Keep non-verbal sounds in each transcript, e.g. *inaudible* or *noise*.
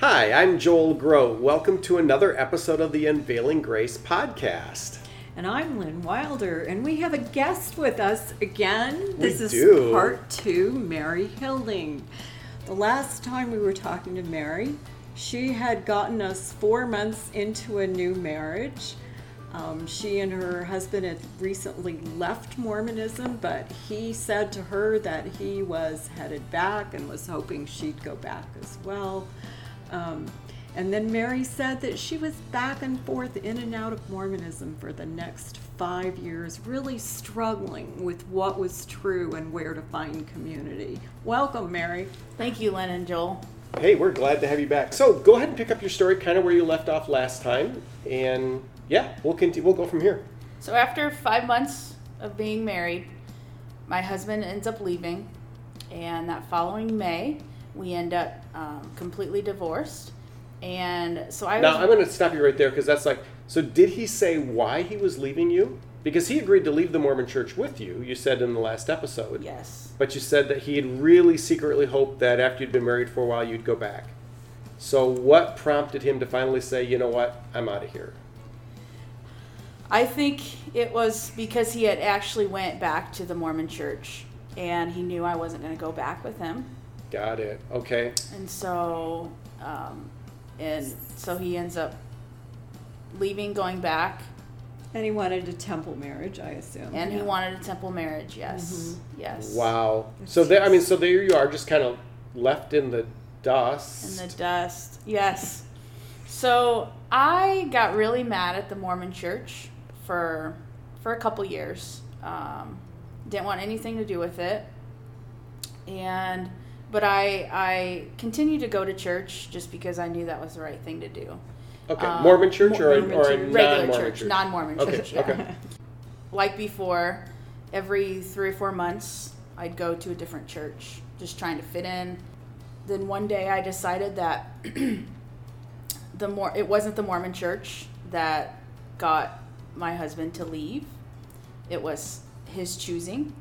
Hi, I'm Joel Groat. Welcome to another episode of the Unveiling Grace podcast. And I'm Lynn Wilder, and we have a guest with us again. This is do. part two, Mary Hilding. The last time we were talking to Mary, she had gotten us four months into a new marriage. Um, she and her husband had recently left Mormonism, but he said to her that he was headed back and was hoping she'd go back as well. Um, and then Mary said that she was back and forth in and out of Mormonism for the next five years, really struggling with what was true and where to find community. Welcome, Mary. Thank you, Lynn and Joel. Hey, we're glad to have you back. So go ahead and pick up your story kind of where you left off last time. And yeah, we'll continue, we'll go from here. So after five months of being married, my husband ends up leaving, and that following May, we end up um, completely divorced. And so I was. Now, I'm going to stop you right there because that's like, so did he say why he was leaving you? Because he agreed to leave the Mormon church with you, you said in the last episode. yes. But you said that he had really secretly hoped that after you'd been married for a while, you'd go back. So what prompted him to finally say, you know what, I'm out of here? I think it was because he had actually went back to the Mormon church, and he knew I wasn't going to go back with him. Got it. Okay. And so, um, and so he ends up leaving, going back, And he wanted a temple marriage, I assume. and he wanted a temple marriage. Yes. Yes. Wow. So there, I mean, so there you are, just kind of left in the dust. In the dust. Yes. So I got really mad at the Mormon Church for for a couple years. Um, didn't want anything to do with it, and but I I continued to go to church just because I knew that was the right thing to do. okay, um, Mormon church or, a- Mormon or a church. Regular non-Mormon church, church? non-Mormon Okay, church. Yeah. okay. *laughs* Like before, every three or four months, I'd go to a different church, just trying to fit in. Then one day, I decided that *clears throat* the more it wasn't the Mormon church that got my husband to leave; it was his choosing.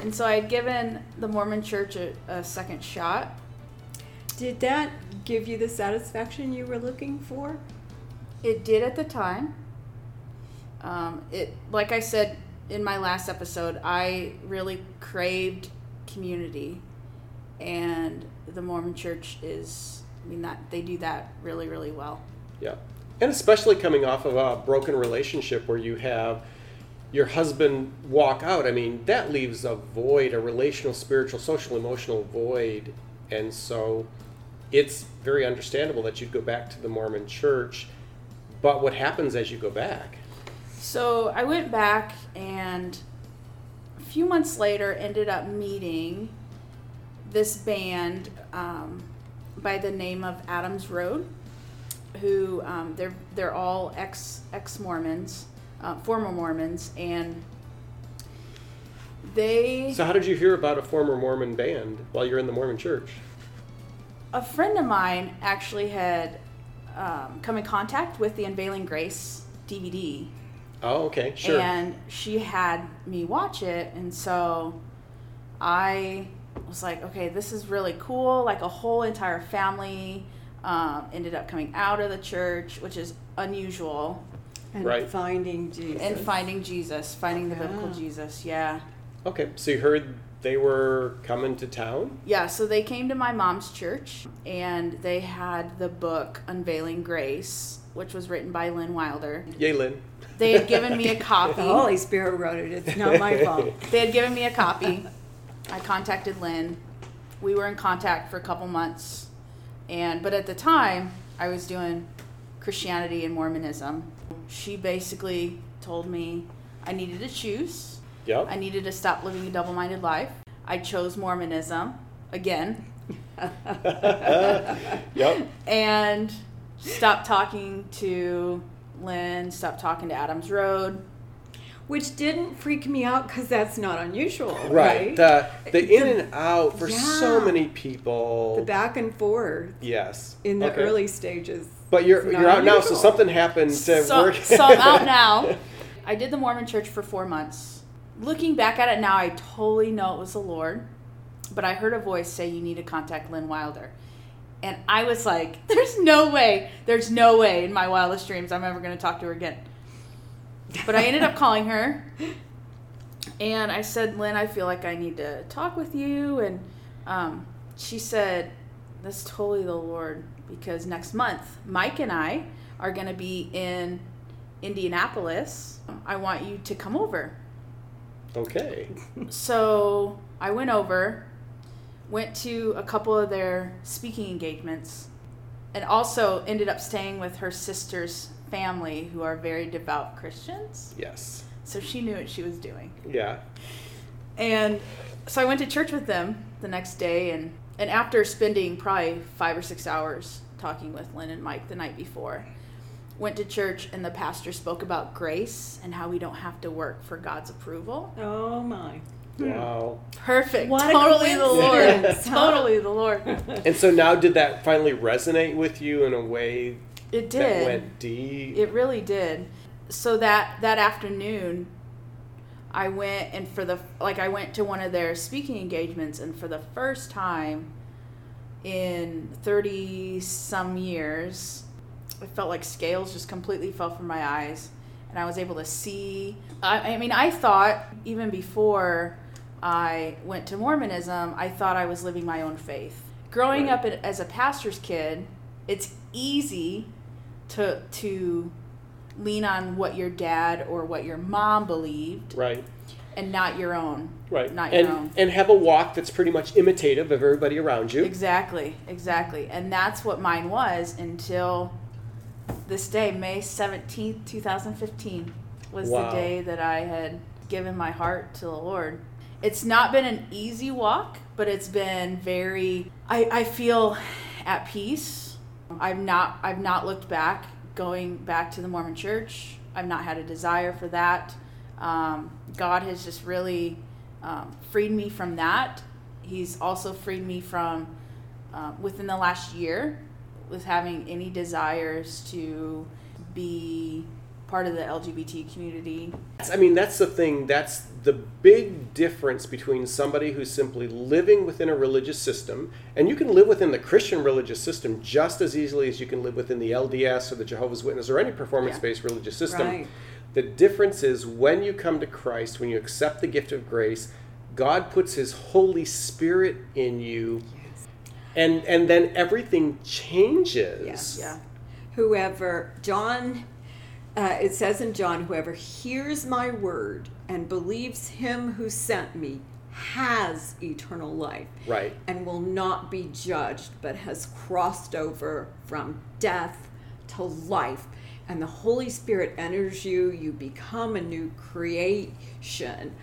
And so I had given the Mormon church a, a second shot. Did that give you the satisfaction you were looking for? It did at the time. Um, it, like I said in my last episode, I really craved community, and the Mormon Church is. I mean that they do that really, really well. Yeah. And especially coming off of a broken relationship where you have your husband walk out, I mean, that leaves a void, a relational, spiritual, social, emotional void. And so it's very understandable that you'd go back to the Mormon church. But what happens as you go back? So I went back, and a few months later, ended up meeting this band um, by the name of Adams Road, who um, they're they're all ex ex Mormons, uh, former Mormons, and they So, how did you hear about a former Mormon band while you're in the Mormon church? a friend of mine actually had um, come in contact with the Unveiling Grace DVD Oh, okay, sure. And she had me watch it, and so I was like, okay, this is really cool. Like a whole entire family um, ended up coming out of the church, which is unusual. And Right. finding Jesus. And finding Jesus, finding the biblical Jesus, yeah. okay, so you heard they were coming to town? Yeah, so they came to my mom's church and they had the book Unveiling Grace, which was written by Lynn Wilder. Yay, Lynn. They had given me a *laughs* copy. The Holy Spirit wrote it. It's not my fault. *laughs* They had given me a copy. I contacted Lynn. We were in contact for a couple months. And but at the time, I was doing Christianity and Mormonism. She basically told me I needed to choose. Yep. I needed to stop living a double-minded life. I chose Mormonism again. *laughs* Yep. and stop talking to Lynn, stop talking to Adams Road. Which didn't freak me out because that's not unusual, Right. right? The the in The- and out for so many people. the back and forth yes. in the Okay. early stages. But you're you're out now, so something happened to So, work. so I'm out now. *laughs* I did the Mormon church for four months. Looking back at it now, I totally know it was the Lord. But I heard a voice say, You need to contact Lynn Wilder. And I was like, *laughs* There's no way, there's no way in my wildest dreams I'm ever going to talk to her again. But I ended up calling her. And I said, Lynn, I feel like I need to talk with you. And um, she said, That's totally the Lord because next month, Mike and I are going to be in Indianapolis. I want you to come over. okay. So I went over, went to a couple of their speaking engagements, and also ended up staying with her sister's family who are very devout Christians. Yes. So she knew what she was doing. Yeah. And so I went to church with them the next day, and, and after spending probably five or six hours talking with Lynn and Mike the night before, went to church, and the pastor spoke about grace and how we don't have to work for God's approval. Oh my. Wow. Perfect. What totally the Lord. *laughs* *laughs* totally the Lord. And so now, did that finally resonate with you in a way It that did. went deep? It really did. So that that afternoon, I went and for the like I went to one of their speaking engagements, and for the first time in thirty some years, I felt like scales just completely fell from my eyes, and I was able to see. I, I mean, I thought even before I went to Mormonism, I thought I was living my own faith. Growing Right. up as a pastor's kid, it's easy to to lean on what your dad or what your mom believed right. and not your own. Right. Not and your own. and have a walk that's pretty much imitative of everybody around you. Exactly, exactly. And that's what mine was until this day, May 17th, 2015, was Wow. the day that I had given my heart to the Lord. It's not been an easy walk, but it's been very I, I feel at peace. I've not I've not looked back going back to the Mormon church. I've not had a desire for that. Um, God has just really um, freed me from that. He's also freed me from uh, within the last year with having any desires to be part of the LGBT community. I mean, that's the thing. That's the big difference between somebody who's simply living within a religious system, and you can live within the Christian religious system just as easily as you can live within the LDS or the Jehovah's Witness or any performance based religious system. Right. The difference is when you come to Christ, when you accept the gift of grace, God puts His Holy Spirit in you, and and then everything changes. Yes. Yeah. Whoever, John, uh, it says in John, whoever hears my word and believes him who sent me has eternal life Right. and will not be judged, but has crossed over from death to life. And the Holy Spirit enters you, you become a new creation.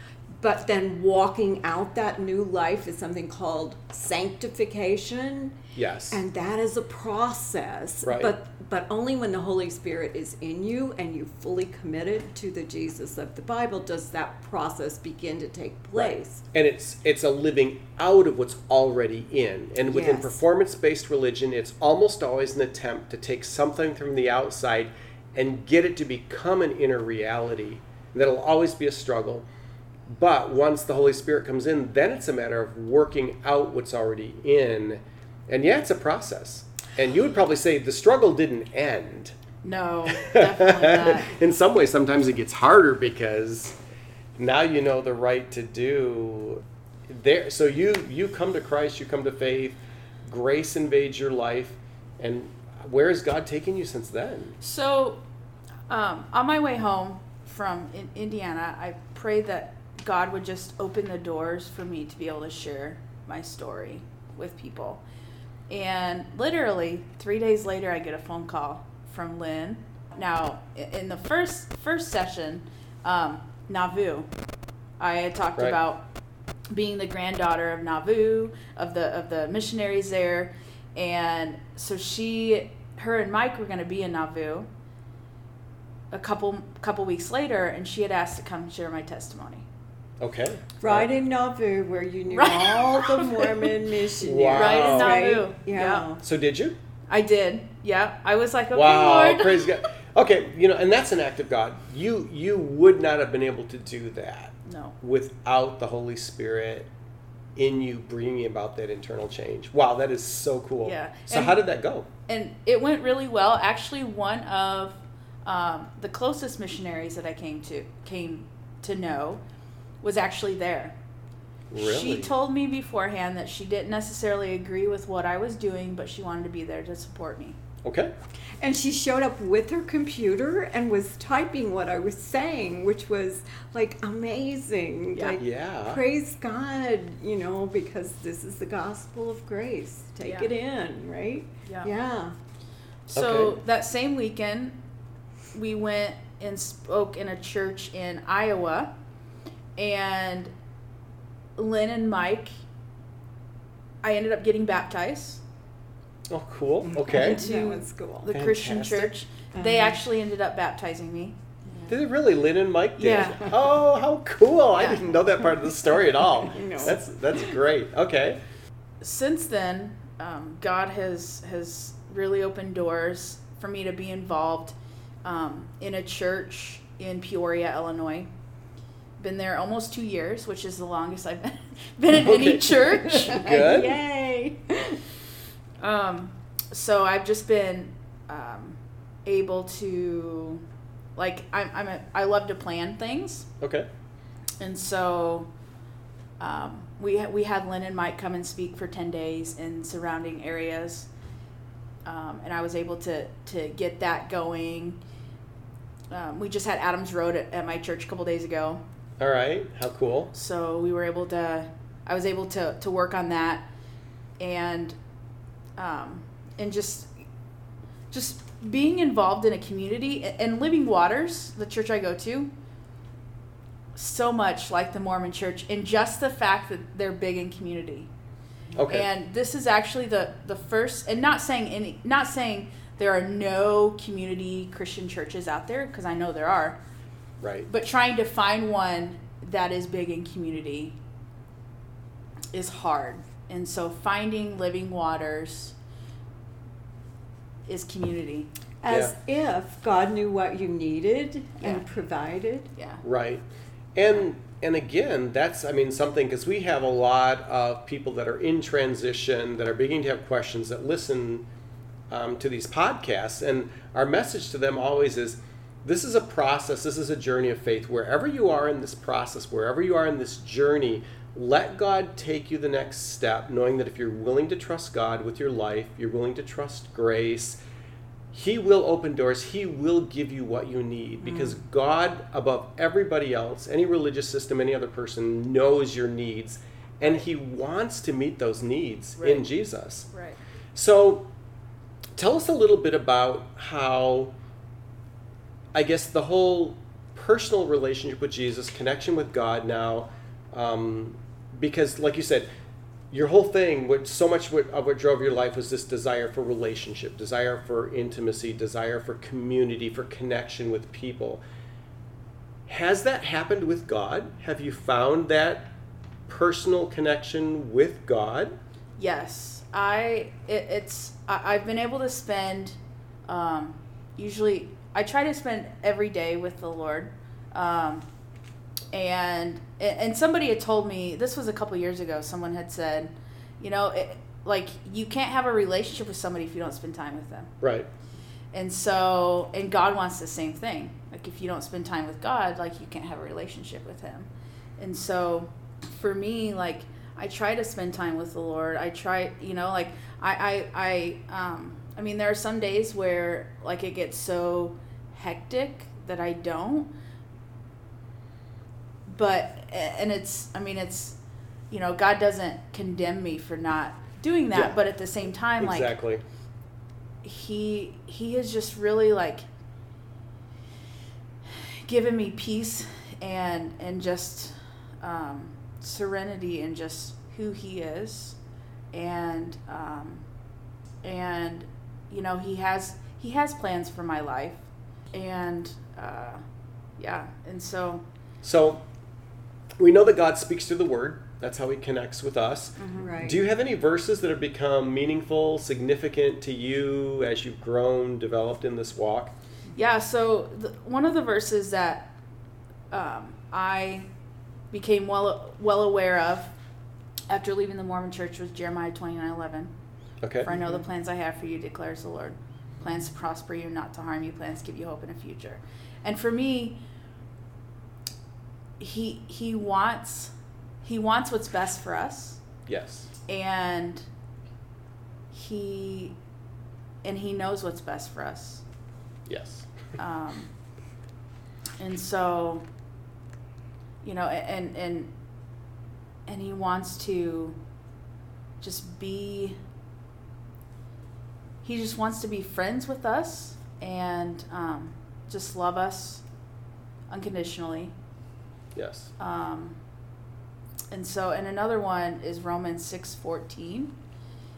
But then walking out that new life is something called sanctification. Yes. And that is a process. Right. But but only when the Holy Spirit is in you and you fully committed to the Jesus of the Bible does that process begin to take place. and it's it's a living out of what's already in and within Yes. performance-based religion it's almost always an attempt to take something from the outside and get it to become an inner reality that'll always be a struggle but once the holy spirit comes in then it's a matter of working out what's already in. And yeah it's a process. And you would probably say the struggle didn't end. No, *laughs* definitely not. in some ways sometimes it gets harder because now you know the right to do. There so you you come to christ you come to faith grace invades your life. And where has god taken you since then? So, um, on my way home from in Indiana, I prayed that God would just open the doors for me to be able to share my story with people. And literally three days later, I get a phone call from Lynn. Now, in the first first session, um, Nauvoo, I had talked Right. about being the granddaughter of Nauvoo of the of the missionaries there, and so she, her and Mike were going to be in Nauvoo. A couple couple weeks later, and she had asked to come share my testimony. Okay. Right in Nauvoo, where you knew Right. all the Mormon missionaries. Wow. Right in right? Nauvoo. Yeah. Yeah. So did you? I did. Yeah, I was like, okay, wow, Lord. praise God. *laughs* Okay, you know, and that's an act of God. You you would not have been able to do that No. without the Holy Spirit in you bringing about that internal change. Wow, that is so cool. Yeah, So and- how did that go? and it went really well. Actually, one of um, the closest missionaries that I came to came to know was actually there. Really? She told me beforehand that she didn't necessarily agree with what I was doing, but she wanted to be there to support me. Okay. And she showed up with her computer and was typing what I was saying, which was like amazing. Yeah. Like, Yeah. praise God, you know, because this is the gospel of grace. Take Yeah. it in, right? Yeah. Yeah. So Okay. that same weekend, we went and spoke in a church in Iowa, and Lynn and Mike. I ended up getting baptized. Oh, cool. Okay. To that was cool. the Christian Fantastic. church. They Uh-huh. actually ended up baptizing me. Did it really? Lynn and Mike did. Yeah. *laughs* Oh, how cool! I didn't know that part of the story at all. *laughs* No. That's that's great. Okay. Since then, um, God has has really opened doors for me to be involved um, in a church in Peoria, Illinois. Been there almost two years, which is the longest I've *laughs* been, been in Okay. any church. *laughs* *laughs* Good. Yay. Um, so I've just been um, able to, like, I'm, I'm a, I love to plan things, Okay. and so um, we ha- we had Lynn and Mike come and speak for ten days in surrounding areas, um, and I was able to to get that going. Um, we just had Adams Road at, at my church a couple days ago, All right. How cool. so we were able to i was able to to work on that and um and just just being involved in a community and living waters the church i go to so much like the mormon church in just the fact that they're big in community Okay. and this is actually the the first and not saying any not saying there are no community christian churches out there because i know there are right. but trying to find one that is big in community is hard. And so finding living waters is community. As if God knew what you needed and provided. Yeah. Right. And and again, that's I mean something because we have a lot of people that are in transition that are beginning to have questions that listen um, to these podcasts, and our message to them always is. This is a process. This is a journey of faith. Wherever you are in this process, wherever you are in this journey, let God take you the next step, knowing that if you're willing to trust God with your life, you're willing to trust grace, he will open doors. He will give you what you need mm. because God, above everybody else, any religious system, any other person, knows your needs and He wants to meet those needs in Jesus. Right. So, tell us a little bit about how, I guess, the whole personal relationship with Jesus, connection with God now, um, because, like you said, your whole thing, what so much of what drove your life was this desire for relationship, desire for intimacy, desire for community, for connection with people. Has that happened with God? Have you found that personal connection with God? Yes. I it, it's I, I've been able to spend um, usually I try to spend every day with the Lord. Um, and and somebody had told me this was a couple years ago someone had said you know it, like you can't have a relationship with somebody if you don't spend time with them Right. and so and god wants the same thing like if you don't spend time with god like you can't have a relationship with him and so for me like i try to spend time with the lord i try you know like i i i um i mean there are some days where like it gets so hectic that i don't but and it's i mean it's you know god doesn't condemn me for not doing that Yeah. but at the same time like exactly. he he has just really like given me peace and and just um, serenity and just who he is and um, and you know he has he has plans for my life and uh, yeah and so So we know that God speaks through the Word. That's how He connects with us. Right. Do you have any verses that have become meaningful, significant to you as you've grown, developed in this walk? yeah so the, one of the verses that um, i became well well aware of after leaving the mormon church was jeremiah 29 11 Okay. For I know the plans I have for you, declares the Lord. Plans to prosper you, not to harm you, plans to give you hope in a future. And for me, he he wants he wants what's best for us. Yes. And he and he knows what's best for us. Yes. Um, and so you know and and and he wants to just be he just wants to be friends with us and um, just love us unconditionally Yes. um, and so and another one is romans six fourteen.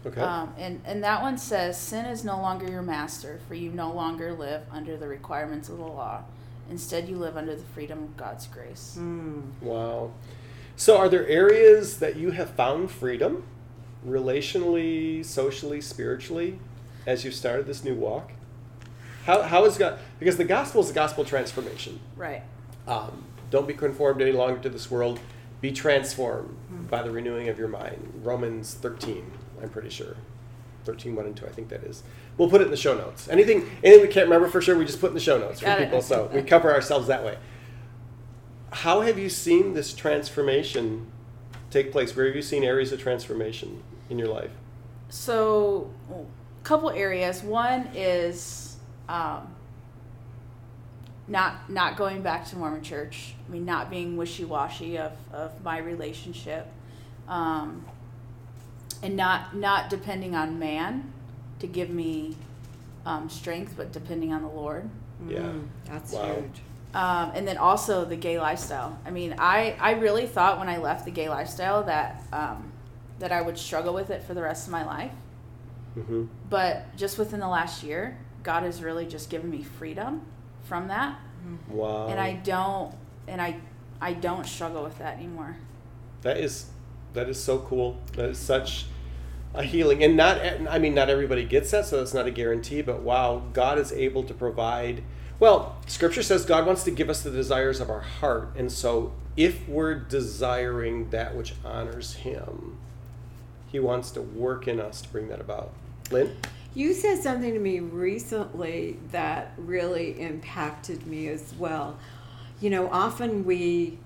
Okay. um, and, and that one says, Sin is no longer your master, for you no longer live under the requirements of the law. Instead, you live under the freedom of God's grace. Mm. Wow. So, are there areas that you have found freedom, relationally, socially, spiritually, as you've started this new walk? How, how is God? Because the gospel is a gospel transformation. Right. Um, don't be conformed any longer to this world. Be transformed by the renewing of your mind. Romans 13, I'm pretty sure. 13, 1 and 2, I think that is. We'll put it in the show notes. Anything, anything we can't remember for sure, we just put in the show notes for it. people. So we cover ourselves that way. How have you seen this transformation take place? Where have you seen areas of transformation in your life? So, couple areas. One is um, not not going back to Mormon church. I mean, not being wishy washy of, of my relationship, um, and not not depending on man to give me um, strength, but depending on the Lord. Yeah. Mm, that's Wow. huge. Um, and then also the gay lifestyle. I mean, I, I really thought when I left the gay lifestyle that um, that I would struggle with it for the rest of my life. Hmm But just within the last year, God has really just given me freedom from that, Wow. and I don't and I I don't struggle with that anymore. That is that is so cool. That is such a healing, and not I mean not everybody gets that, so that's not a guarantee. But wow, God is able to provide. Well, Scripture says God wants to give us the desires of our heart, and so if we're desiring that which honors Him, He wants to work in us to bring that about. Lynn, You said something to me recently that really impacted me as well. You know, often we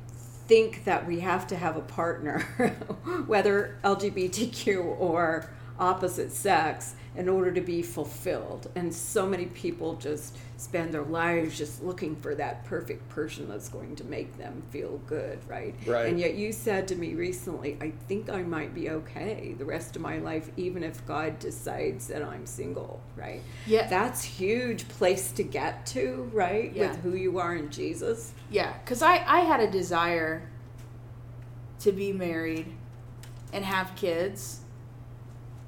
think that we have to have a partner, *laughs* whether LGBTQ or opposite sex, in order to be fulfilled. And so many people just spend their lives just looking for that perfect person that's going to make them feel good, right? Right. And yet you said to me recently, I think I might be okay the rest of my life, even if God decides that I'm single, right? Yeah. That's huge place to get to, right? Yeah. With who you are in Jesus. Yeah, because I, I had a desire to be married and have kids,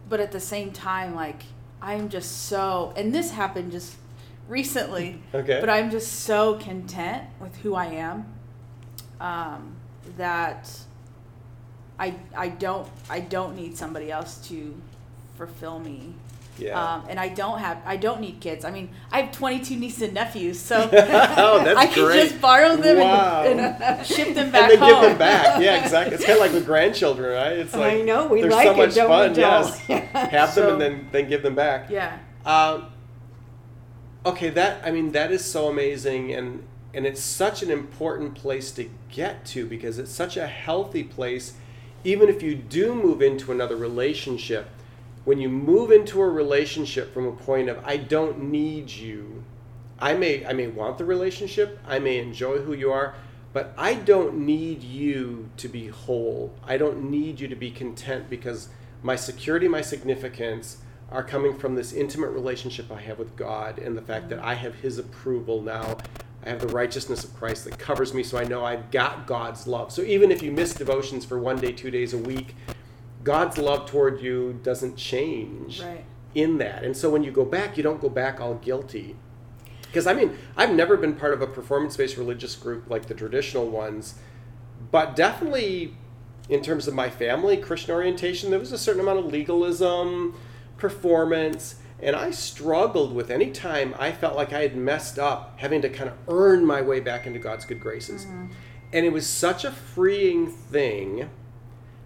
but at the same time, like, I'm just so, and this happened just recently, *laughs* Okay. but I'm just so content with who I am um, that I, I don't I don't need somebody else to fulfill me yeah. um, and I don't have I don't need kids. I mean, I have 22 nieces and nephews, so *laughs* oh, *laughs* I can great. just borrow them Wow. and, and ship them *laughs* back and then home. give them back. Yeah, exactly. It's kind of like with grandchildren, right? It's like I know, we like so it, much don't fun. Yes, have them and then then give them back. Yeah, Um, okay, that I mean that is so amazing, and and it's such an important place to get to because it's such a healthy place. Even if you do move into another relationship, when you move into a relationship from a point of I don't need you, I may I may want the relationship, I may enjoy who you are, but I don't need you to be whole. I don't need you to be content because my security, my significance are coming from this intimate relationship I have with God and the fact that I have his approval now. I have the righteousness of Christ that covers me, so I know I've got God's love. So even if you miss devotions for one day, two days a week, God's love toward you doesn't change Right. in that. And so when you go back, you don't go back all guilty. Because I mean, I've never been part of a performance based religious group like the traditional ones, but definitely in terms of my family, Christian orientation, there was a certain amount of legalism, performance, and I struggled with any time I felt like I had messed up, having to kind of earn my way back into God's good graces. Mm-hmm. And it was such a freeing thing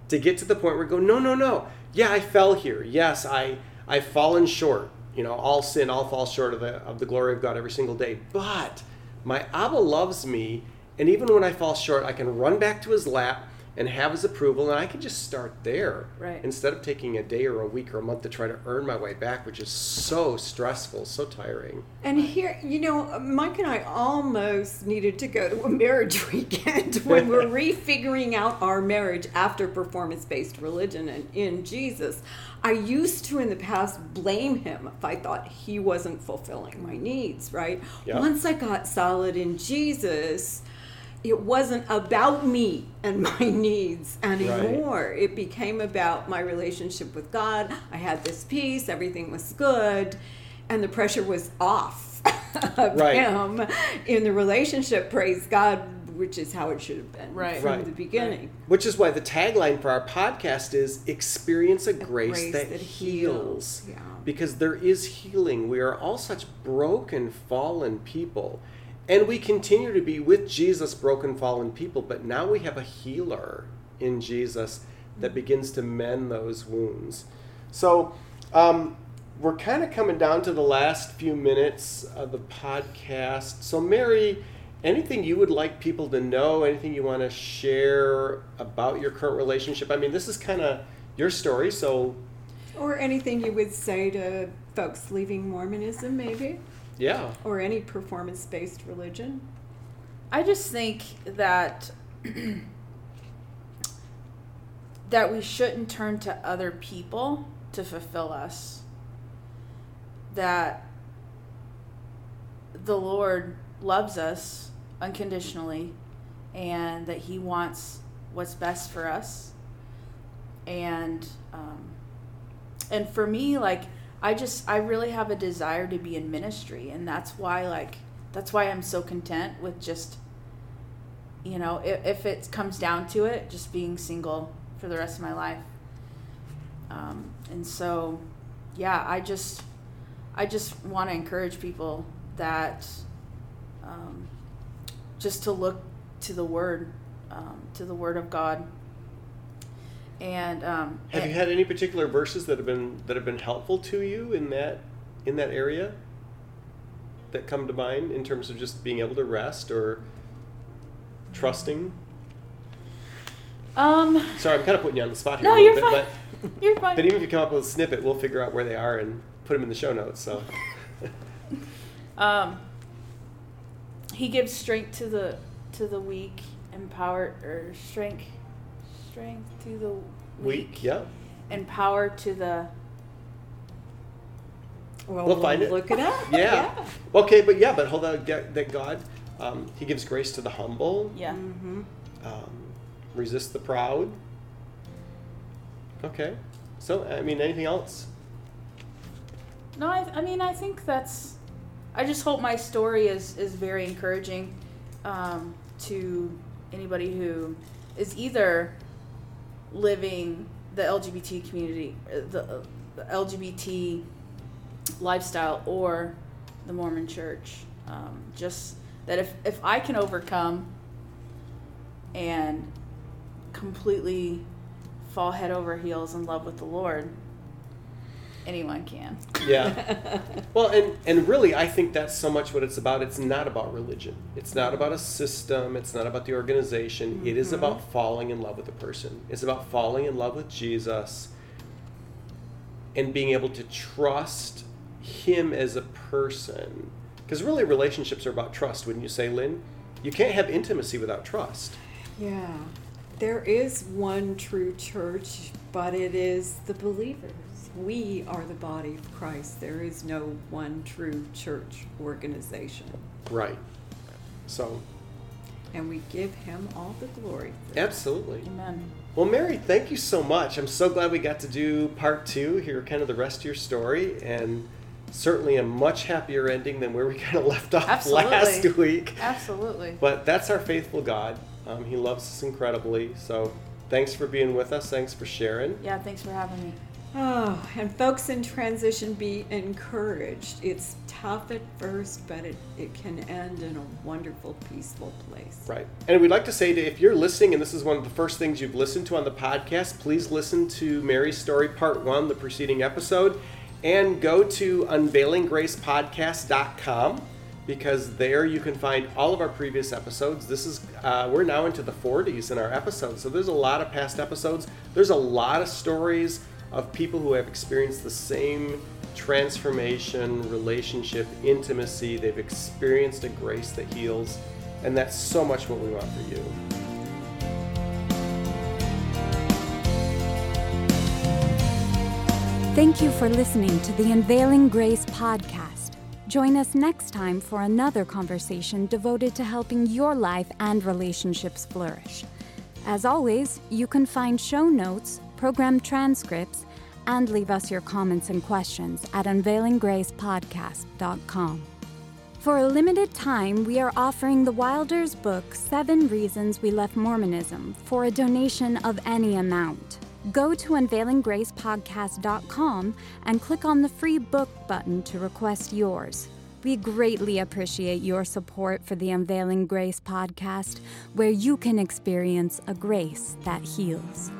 to get to the point where go, no, no, no. Yeah, I fell here. Yes, I I've fallen short. You know, all sin, all fall short of the of the glory of God every single day. But my Abba loves me, and even when I fall short, I can run back to his lap and have his approval, and I can just start there. Right. Instead of taking a day or a week or a month to try to earn my way back, which is so stressful, so tiring. And here, you know, Mike and I almost needed to go to a marriage *laughs* weekend when we're *laughs* refiguring out our marriage after performance based religion and in Jesus. I used to in the past blame him if I thought he wasn't fulfilling my needs, right? Once I got solid in Jesus, it wasn't about me and *laughs* my needs anymore. It became about my relationship with God. I had this peace, everything was good, and the pressure was off *laughs* of Right. him in the relationship, praise God, which is how it should have been Right. from Right. the beginning. Which is why the tagline for our podcast is experience a grace, grace that, that heals. heals. Yeah. Because there is healing. We are all such broken, fallen people. And we continue to be with Jesus, broken, fallen people, but now we have a healer in Jesus that begins to mend those wounds. So, um, we're kind of coming down to the last few minutes of the podcast. So, Mary, anything you would like people to know, anything you want to share about your current relationship? I mean, this is kind of your story, so Or anything you would say to folks leaving Mormonism, maybe, yeah. or any performance based religion. I just think that *clears throat* that we shouldn't turn to other people to fulfill us. That the Lord loves us unconditionally and that he wants what's best for us. And um, and for me like I just I really have a desire to be in ministry and that's why like that's why I'm so content with just you know if, if it comes down to it just being single for the rest of my life. Um, and so yeah I just I just want to encourage people that um, just to look to the word um, to the word of God and um, Have you had any particular verses that have been that have been helpful to you in that in that area that come to mind in terms of just being able to rest or trusting? um Sorry, I'm kind of putting you on the spot here. no a little you're bit, fine you're fine But, but even if you come up with a snippet, we'll figure out where they are and put them in the show notes. So *laughs* Um, he gives strength to the to the weak, and power or strength strength to the weak, week, yeah. and power to the. Well, We'll find it. look it up. Yeah. Okay, but yeah, but hold on. That that God, um, He gives grace to the humble. Yeah. hmm um, resist the proud. Okay. So, I mean, anything else? No, I, I mean I think that's. I just hope my story is is very encouraging um, to anybody who is either living the LGBT community, uh, the, uh, the LGBT lifestyle, or the Mormon Church. Um, just that if if I can overcome and completely fall head over heels in love with the Lord, anyone can. Yeah. *laughs* well, and and really, I think that's so much what it's about. It's not about religion. It's not about a system. It's not about the organization. It is about mm-hmm. falling in love with a person. It's about falling in love with Jesus and being able to trust Him as a person. Because really, relationships are about trust. Wouldn't you say, Lynn? You can't have intimacy without trust. Yeah. There is one true church, but it is the believers. We are the body of Christ. There is no one true church organization. Right. So, And we give him all the glory. absolutely. Amen. Well, Mary, thank you so much. I'm so glad we got to do part two, hear kind of the rest of your story, and certainly a much happier ending than where we *laughs* kind of left off Absolutely. last week. Absolutely. But that's our faithful God. Um, he loves us incredibly. So thanks for being with us. Thanks for sharing. Yeah, thanks for having me. Oh, and folks in transition, be encouraged. It's tough at first, but it, it can end in a wonderful, peaceful place. Right. And we'd like to say that if you're listening and this is one of the first things you've listened to on the podcast, please listen to Mary's story, part one, the preceding episode, and go to unveilinggracepodcast.com because there you can find all of our previous episodes. This is, uh, we're now into the 40s in our episodes, so there's a lot of past episodes. There's a lot of stories of people who have experienced the same transformation, relationship, intimacy. They've experienced a grace that heals, and that's so much what we want for you. Thank you for listening to the Unveiling Grace podcast. Join us next time for another conversation devoted to helping your life and relationships flourish. As always, you can find show notes, program transcripts, and leave us your comments and questions at unveilinggracepodcast.com. For a limited time, we are offering the Wilders book, Seven Reasons We Left Mormonism, for a donation of any amount. Go to unveilinggracepodcast.com and click on the free book button to request yours. We greatly appreciate your support for the Unveiling Grace podcast, where you can experience a grace that heals.